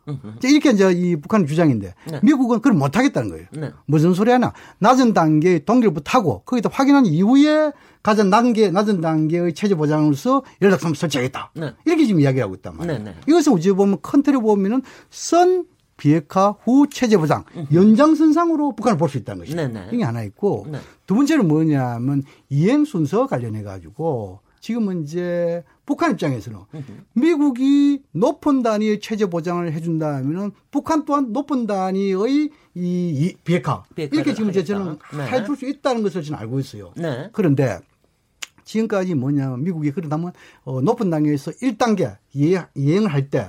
이렇게 이제 이 북한의 주장인데 네. 미국은 그걸 못하겠다는 거예요. 네. 무슨 소리 하나. 낮은 단계 동결부터 하고 거기다 확인한 이후에 가장 낮은 게 낮은 단계의 체제 보장으로서 연락사무소 설치하겠다. 네. 이렇게 지금 이야기하고 있단 말이에요. 네, 네. 이것을 어찌 보면 컨트롤 보면은 선 비핵화 후 체제 보장 연장선상으로 북한을 볼 수 있다는 것이죠. 네네. 이게 하나 있고 네. 두 번째는 뭐냐면 이행 순서 관련해 가지고 지금은 이제 북한 입장에서는 미국이 높은 단위의 체제 보장을 해준다 하면은 북한 또한 높은 단위의 이, 비핵화 이렇게 지금 이제 저는 네. 해줄 수 있다는 것을 저는 알고 있어요. 네. 그런데 지금까지 뭐냐면 미국이 그러다면 어, 높은 단계에서 1단계 이행, 을 할 때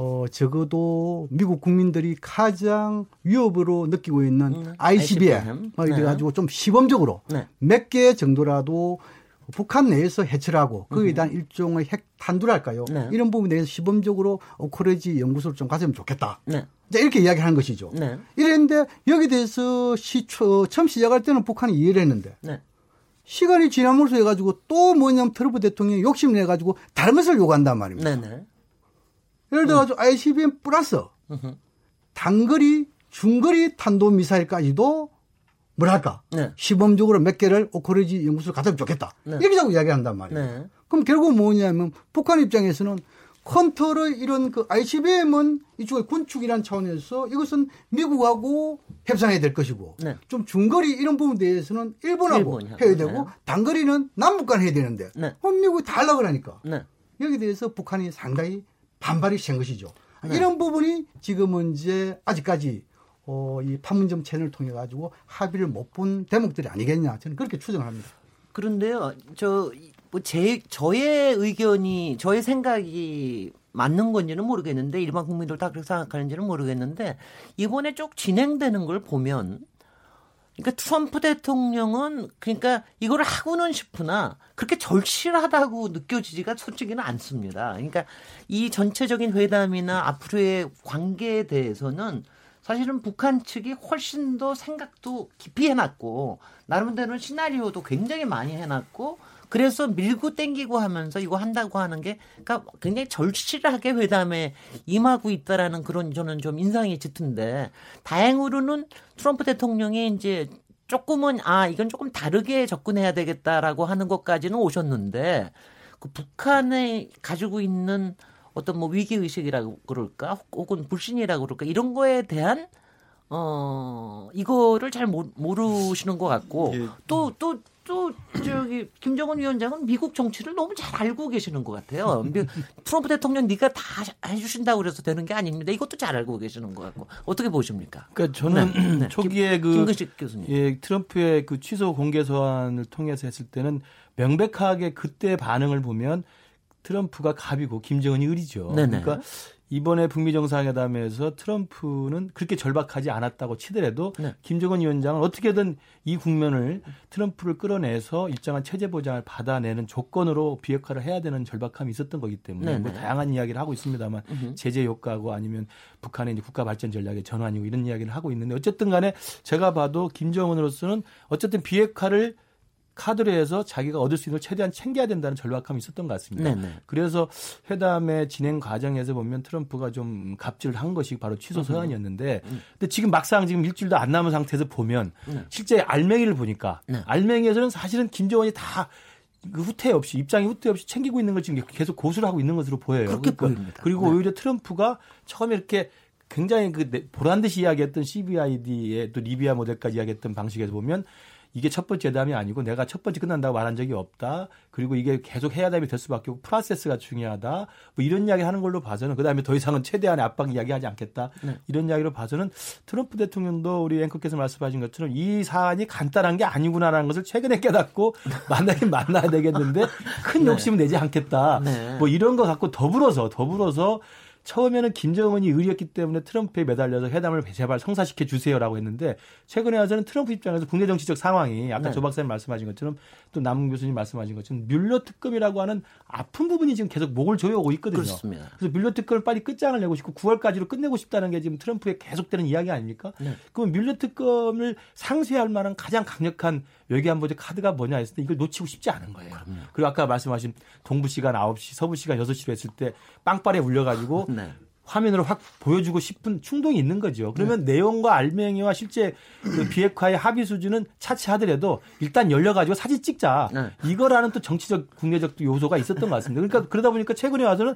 어, 적어도 미국 국민들이 가장 위협으로 느끼고 있는 음, ICBM, ICBM. 뭐 이래가지고 네. 좀 시범적으로 네. 몇개 정도라도 북한 내에서 해체를 하고 거기에 대한 일종의 핵 탄두랄까요? 네. 이런 부분에 대해서 시범적으로 오크레지 연구소를 좀 가지면 좋겠다. 네. 이렇게 이야기하는 것이죠. 네. 이랬는데 여기 대해서 시초 처음 시작할 때는 북한이 이해를 했는데 네. 시간이 지나면서 해가지고 또 뭐냐면 트럼프 대통령이 욕심을 내가지고 다른 것을 요구한단 말입니다. 네, 네. 예를 들어가지고 음. ICBM 플러스 단거리, 중거리 탄도미사일까지도 뭐랄까 네. 시범적으로 몇 개를 오크레지 연구소를 갖다 좋겠다. 네. 이렇게 자꾸 이야기한단 말이에요. 네. 그럼 결국 뭐냐면 북한 입장에서는 컨트롤 이런 그 ICBM은 이쪽에 군축이라는 차원에서 이것은 미국하고 협상해야 될 것이고 네. 좀 중거리 이런 부분에 대해서는 일본하고 일본, 해야 되고 네. 단거리는 남북 간 해야 되는데 네. 미국이 다 하려고 그러니까 네. 여기에 대해서 북한이 상당히 반발이 센 것이죠. 네. 이런 부분이 지금은 이제 아직까지 어, 이 판문점 채널을 통해 가지고 합의를 못 본 대목들이 아니겠냐 저는 그렇게 추정을 합니다. 그런데요, 저, 뭐, 제, 저의 의견이, 저의 생각이 맞는 건지는 모르겠는데, 일반 국민들 다 그렇게 생각하는지는 모르겠는데, 이번에 쭉 진행되는 걸 보면, 그러니까 트럼프 대통령은 그러니까 이거를 하고는 싶으나 그렇게 절실하다고 느껴지지가 솔직히는 않습니다. 그러니까 이 전체적인 회담이나 앞으로의 관계에 대해서는 사실은 북한 측이 훨씬 더 생각도 깊이 해놨고 나름대로 시나리오도 굉장히 많이 해놨고 그래서 밀고 땡기고 하면서 이거 한다고 하는 게 그러니까 굉장히 절실하게 회담에 임하고 있다라는 그런 저는 좀 인상이 짙은데 다행으로는 트럼프 대통령이 이제 조금은 아 이건 조금 다르게 접근해야 되겠다라고 하는 것까지는 오셨는데 그 북한에 가지고 있는 어떤 뭐 위기 의식이라고 그럴까 혹은 불신이라고 그럴까 이런 거에 대한 어 이거를 잘 모르시는 것 같고 또또또 예. 또, 또 저기 김정은 위원장은 미국 정치를 너무 잘 알고 계시는 것 같아요. [LAUGHS] 트럼프 대통령 네가 다 해주신다고 그래서 되는 게 아닙니다. 이것도 잘 알고 계시는 것 같고 어떻게 보십니까? 그러니까 저는 네. 네. [CLEARS THROAT] 초기에 김, 그 교수님. 예, 트럼프의 그 취소 공개 소환을 통해서 했을 때는 명백하게 그때 반응을 보면 트럼프가 갑이고 김정은이 을이죠. 네네. 그러니까 이번에 북미 정상회담에서 트럼프는 그렇게 절박하지 않았다고 치더라도 네. 김정은 위원장은 어떻게든 이 국면을 트럼프를 끌어내서 일정한 체제 보장을 받아내는 조건으로 비핵화를 해야 되는 절박함이 있었던 거기 때문에 뭐 다양한 이야기를 하고 있습니다만 으흠. 제재 효과고 아니면 북한의 이제 국가 발전 전략의 전환이고 이런 이야기를 하고 있는데 어쨌든 간에 제가 봐도 김정은으로서는 어쨌든 비핵화를 카드로 해서 자기가 얻을 수 있는 걸 최대한 챙겨야 된다는 절박함이 있었던 것 같습니다. 네네. 그래서 회담의 진행 과정에서 보면 트럼프가 좀 갑질을 한 것이 바로 취소 서한이었는데 음. 근데 지금 막상 지금 일주일도 안 남은 상태에서 보면 네. 실제 알맹이를 보니까 네. 알맹이에서는 사실은 김정은이 다 그 후퇴 없이 입장이 후퇴 없이 챙기고 있는 걸 지금 계속 고수를 하고 있는 것으로 보여요. 그렇게 그러니까 보입니다. 그리고 네. 오히려 트럼프가 처음에 이렇게 굉장히 그 보란 듯이 이야기했던 CBID의 또 리비아 모델까지 이야기했던 방식에서 보면 이게 첫 번째 회담이 아니고 내가 첫 번째 끝난다고 말한 적이 없다. 그리고 이게 계속 회담이 될 수밖에 없고 프로세스가 중요하다. 뭐 이런 이야기 하는 걸로 봐서는 그다음에 더 이상은 최대한의 압박 이야기하지 않겠다. 네. 이런 이야기로 봐서는 트럼프 대통령도 우리 앵커께서 말씀하신 것처럼 이 사안이 간단한 게 아니구나라는 것을 최근에 깨닫고 [LAUGHS] 만나긴 만나야 되겠는데 큰 네. 욕심은 내지 않겠다. 네. 뭐 이런 거 갖고 더불어서 더불어서 처음에는 김정은이 의리였기 때문에 트럼프에 매달려서 회담을 제발 성사시켜 주세요라고 했는데 최근에 와서는 트럼프 입장에서 국내 정치적 상황이 아까 네. 조 박사님 말씀하신 것처럼 또남 교수님 말씀하신 것처럼 뮬러 특검이라고 하는 아픈 부분이 지금 계속 목을 조여오고 있거든요. 그렇습니다. 그래서 뮬러 특검을 빨리 끝장을 내고 싶고 9월까지로 끝내고 싶다는 게 지금 트럼프의 계속되는 이야기 아닙니까? 네. 그럼 뮬러 특검을 상쇄할 만한 가장 강력한 외교안보적 카드가 뭐냐 했을 때 이걸 놓치고 싶지 않은 거예요. 그럼요. 그리고 아까 말씀하신 동부 시간 9시, 서부 시간 6시로 했을 때 빵빠레 울려가지고 [LAUGHS] 네. 화면으로 확 보여주고 싶은 충동이 있는 거죠. 그러면 네. 내용과 알맹이와 실제 그 비핵화의 합의 수준은 차치하더라도 일단 열려가지고 사진 찍자. 네. 이거라는 또 정치적 국내적 요소가 있었던 것 같습니다. 그러니까 그러다 보니까 최근에 와서는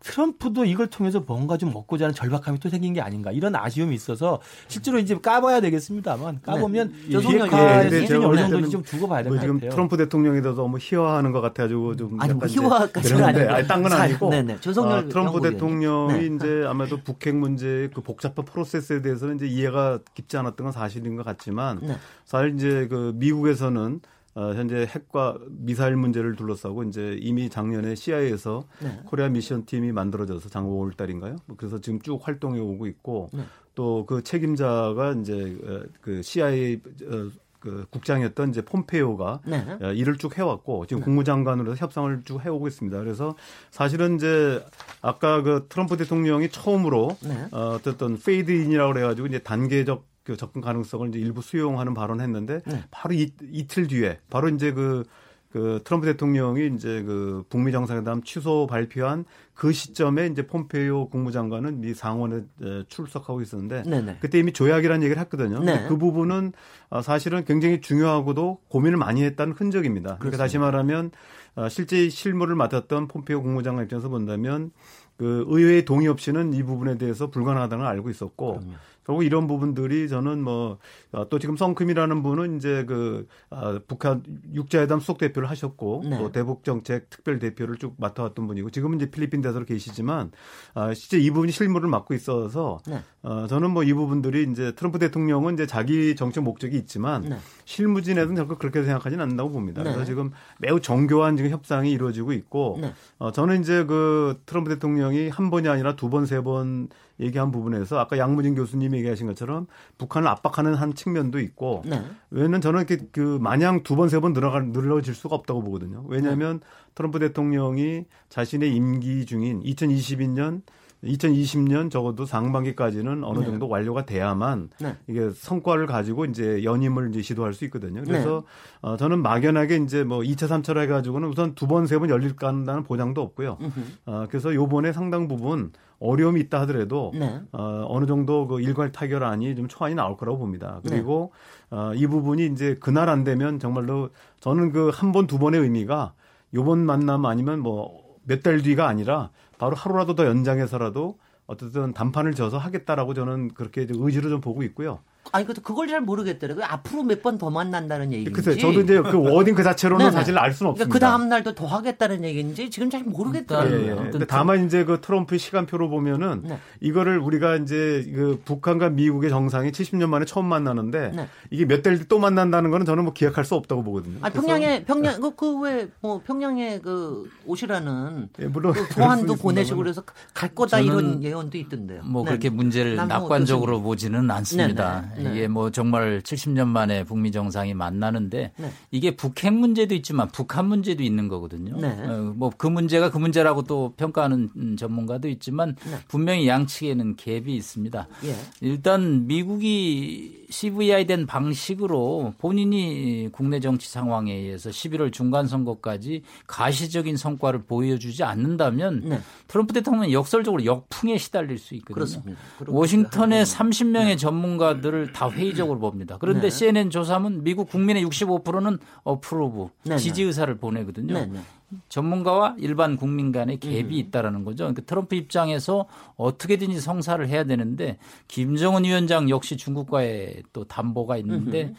트럼프도 이걸 통해서 뭔가 좀 먹고자 하는 절박함이 또 생긴 게 아닌가 이런 아쉬움이 있어서 실제로 이제 까봐야 되겠습니다만 까보면 네. 비핵화의 네. 수준이 어느 정도인지 좀 두고 봐야 될것 뭐 같아요. 트럼프 대통령에 대해서 너무 희화하는 것 같아가지고 좀 아니 뭐 희화까지는 아니고 아니, 딴건 아니고 네네. 조성열 아, 트럼프 대통령이 네. 이제 아마도 북핵 문제 그 복잡한 프로세스에 대해서는 이제 이해가 깊지 않았던 건 사실인 것 같지만 네. 사실 이제 그 미국에서는 어, 현재 핵과 미사일 문제를 둘러싸고 이제 이미 작년에 CIA에서 네. 코리아 미션 팀이 만들어져서 작년 5월 달인가요? 뭐 그래서 지금 쭉 활동해 오고 있고 네. 또그 책임자가 이제 어, 그 CIA 어, 그 국장이었던 이제 폼페이오가 네. 어, 일을 쭉 해왔고 지금 네. 국무장관으로서 협상을 쭉 해오고 있습니다. 그래서 사실은 이제 아까 그 트럼프 대통령이 처음으로 네. 어, 어떤 phased in이라고 그래가지고 이제 단계적 그 접근 가능성을 이제 일부 수용하는 발언했는데 네. 바로 이, 이틀 뒤에 바로 이제 그그 트럼프 대통령이 이제 그 북미 정상회담 취소 발표한 그 시점에 이제 폼페이오 국무장관은 미 상원에 출석하고 있었는데 네네. 그때 이미 조약이라는 얘기를 했거든요. 네. 그 부분은 어, 사실은 굉장히 중요하고도 고민을 많이 했다는 흔적입니다. 그러니까 다시 말하면 어, 실제 실무를 맡았던 폼페이오 국무장관 입장에서 본다면 그 의회의 동의 없이는 이 부분에 대해서 불가능하다는 걸 알고 있었고 그럼요. 결국 이런 부분들이 저는 뭐또 어, 지금 성큼이라는 분은 이제 그 아, 북한 육자회담 수석 대표를 하셨고 네. 또 대북 정책 특별 대표를 쭉 맡아왔던 분이고 지금은 이제 필리핀 대사로 계시지만 아, 실제 이 부분이 실무를 맡고 있어서 네. 어, 저는 뭐 이 부분들이 이제 트럼프 대통령은 이제 자기 정책 목적이 있지만 네. 실무진에서는 결국 그렇게 생각하지는 않는다고 봅니다. 네. 그래서 지금 매우 정교한 지금 협상이 이루어지고 있고 네. 어, 저는 이제 그 트럼프 대통령이 한 번이 아니라 두 번, 세 번 얘기한 부분에서 아까 양무진 교수님이 얘기하신 것처럼 북한을 압박하는 한 측면도 있고 네. 왜냐면 저는 이렇게 그 마냥 두 번 세번 늘어가 늘어질 수가 없다고 보거든요. 왜냐하면 네. 트럼프 대통령이 자신의 임기 중인 2022년 2020년 적어도 상반기까지는 어느 네. 정도 완료가 돼야만 네. 이게 성과를 가지고 이제 연임을 이제 시도할 수 있거든요. 그래서 네. 어, 저는 막연하게 이제 뭐 2차, 3차로 해가지고는 우선 두 번, 세 번 열릴 까한다는 보장도 없고요. 어, 그래서 요번에 상당 부분 어려움이 있다 하더라도 네. 어, 어느 정도 그 일괄 타결안이 좀 초안이 나올 거라고 봅니다. 그리고 네. 어, 이 부분이 이제 그날 안 되면 정말로 저는 그 한 번, 두 번의 의미가 요번 만남 아니면 뭐 몇 달 뒤가 아니라 바로 하루라도 더 연장해서라도 어쨌든 단판을 져서 하겠다라고 저는 그렇게 의지로 좀 보고 있고요. 아니 근데 그걸 잘 모르겠더라고요. 앞으로 몇 번 더 만난다는 얘기인지. 글쎄, 저도 이제 그 워딩 그 자체로는 사실 알 수는 없습니다. 그러니까 그 다음 날도 더 하겠다는 얘기인지 지금 잘 모르겠더라고요. 예, 예. 근데 다만 이제 그 트럼프 시간표로 보면은 네. 이거를 우리가 이제 그 북한과 미국의 정상이 70년 만에 처음 만나는데 네. 이게 몇달뒤또 만난다는 거는 저는 뭐 기약할 수 없다고 보거든요. 아, 평양에 평양 그왜 뭐 평양에 그 오시라는 예, 물론 그 소환도 보내시고 그래서 갈 거다 이런 예언도 있던데요. 뭐 네. 그렇게 문제를 낙관적으로 보지는 않습니다. 네, 네. 이게 뭐 정말 70년 만에 북미 정상이 만나는데 네. 이게 북핵 문제도 있지만 북한 문제도 있는 거거든요. 네. 어, 뭐그 문제가 그 문제라고 또 평가하는 전문가도 있지만 네. 분명히 양측에는 갭이 있습니다. 예. 일단 미국이 CVI 된 방식으로 본인이 국내 정치 상황에 의해서 11월 중간 선거까지 가시적인 성과를 보여주지 않는다면 네. 트럼프 대통령은 역설적으로 역풍에 시달릴 수 있거든요. 그렇습니다. 워싱턴의 30명의 전문가들을 다 회의 회의적으로 봅니다. 그런데 네. CNN 조사하면 미국 국민의 65%는 어프로브 네, 지지 의사를 보내거든요. 네, 네. 전문가와 일반 국민 간의 갭이 음. 있다라는 거죠. 그러니까 트럼프 입장에서 어떻게든지 성사를 해야 되는데 김정은 위원장 역시 중국과의 또 담보가 있는데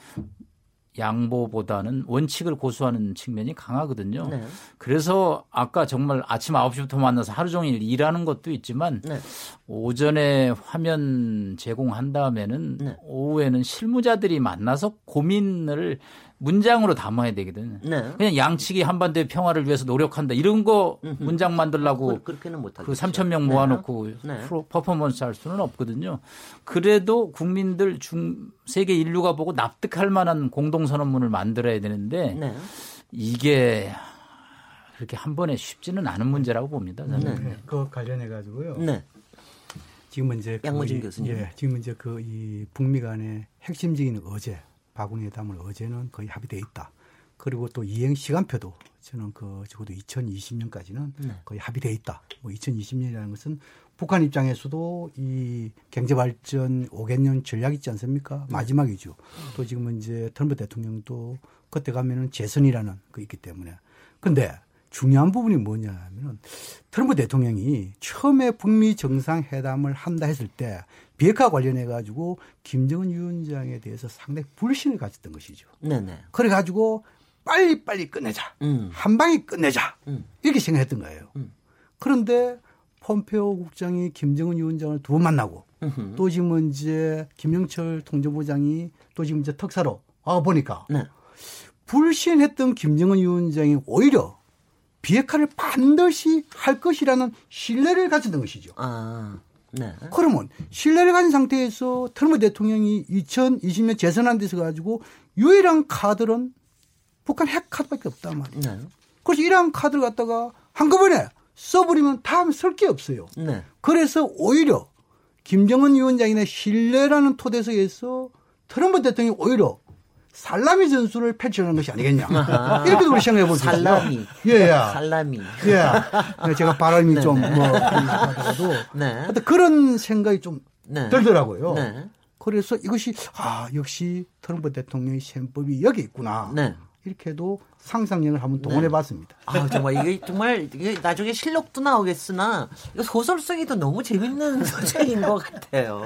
양보보다는 원칙을 고수하는 측면이 강하거든요. 네. 그래서 아까 정말 아침 9시부터 만나서 하루 종일 일하는 것도 있지만 네. 오전에 화면 제공한 다음에는 네. 오후에는 실무자들이 만나서 고민을 문장으로 담아야 되거든. 네. 그냥 양측이 한반도의 평화를 위해서 노력한다 이런 거 음흠. 문장 만들라고 그렇게는 그 3천 명 모아놓고 네. 네. 퍼포먼스 할 수는 없거든요. 그래도 국민들 중 세계 인류가 보고 납득할 만한 공동선언문을 만들어야 되는데 네. 이게 그렇게 한 번에 쉽지는 않은 문제라고 봅니다. 저는. 네. 네. 그 관련해 가지고요. 네. 지금은 이제 양모진 교수님. 예, 지금 이제 그 이 북미 간의 핵심적인 어제 바구니 회담을 어제는 거의 합의돼 있다. 그리고 또 이행 시간표도 저는 그 적어도 2020년까지는 네. 거의 합의돼 있다. 뭐 2020년이라는 것은 북한 입장에서도 이 경제 발전 5개년 전략 있지 않습니까? 네. 마지막이죠. 또 지금은 이제 트럼프 대통령도 그때 가면은 재선이라는 거 있기 때문에. 근데 중요한 부분이 뭐냐 하면은 트럼프 대통령이 처음에 북미 정상회담을 한다 했을 때 비핵화 관련해 가지고 김정은 위원장에 대해서 상당히 불신을 가졌던 것이죠. 네네. 그래 가지고 빨리 빨리 끝내자. 음. 한 방에 끝내자. 음. 이렇게 생각했던 거예요. 음. 그런데 폼페오 국장이 김정은 위원장을 두 번 만나고 음흠. 또 지금 이제 김영철 통전부장이 또 지금 이제 특사로 와 보니까 네. 불신했던 김정은 위원장이 오히려 비핵화를 반드시 할 것이라는 신뢰를 가졌던 것이죠. 아. 네. 그러면 신뢰를 가진 상태에서 트럼프 대통령이 2020년 재선한 데서 가지고 유일한 카드는 북한 핵 카드밖에 없단 말이에요. 네. 그래서 이러한 카드를 갖다가 한꺼번에 써버리면 다음 쓸게 없어요. 네. 그래서 오히려 김정은 위원장이나 신뢰라는 토대에서 트럼프 대통령이 오히려 살라미 전술을 펼쳐는 것이 아니겠냐. [LAUGHS] 아하. 이렇게도 우리 생각해 볼 수 있어요. 살라미. 예, 예. 살라미. 예. 제가 발음이 네, 좀, 네. 뭐, [LAUGHS] 하더라도. 네. 그런 생각이 좀 네. 들더라고요. 네. 그래서 이것이, 아, 역시 트럼프 대통령의 셈법이 여기 있구나. 네. 이렇게도 상상력을 한번 동원해 봤습니다. 네. 아, 정말 이게 정말 이게 나중에 실록도 나오겠으나 이거 소설 쓰기도 너무 재밌는 [LAUGHS] 소재인 것 같아요.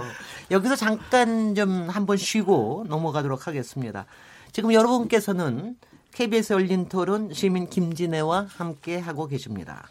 여기서 잠깐 좀 한번 쉬고 넘어가도록 하겠습니다. 지금 여러분께서는 KBS 열린 토론 시민 김진애와 함께 하고 계십니다.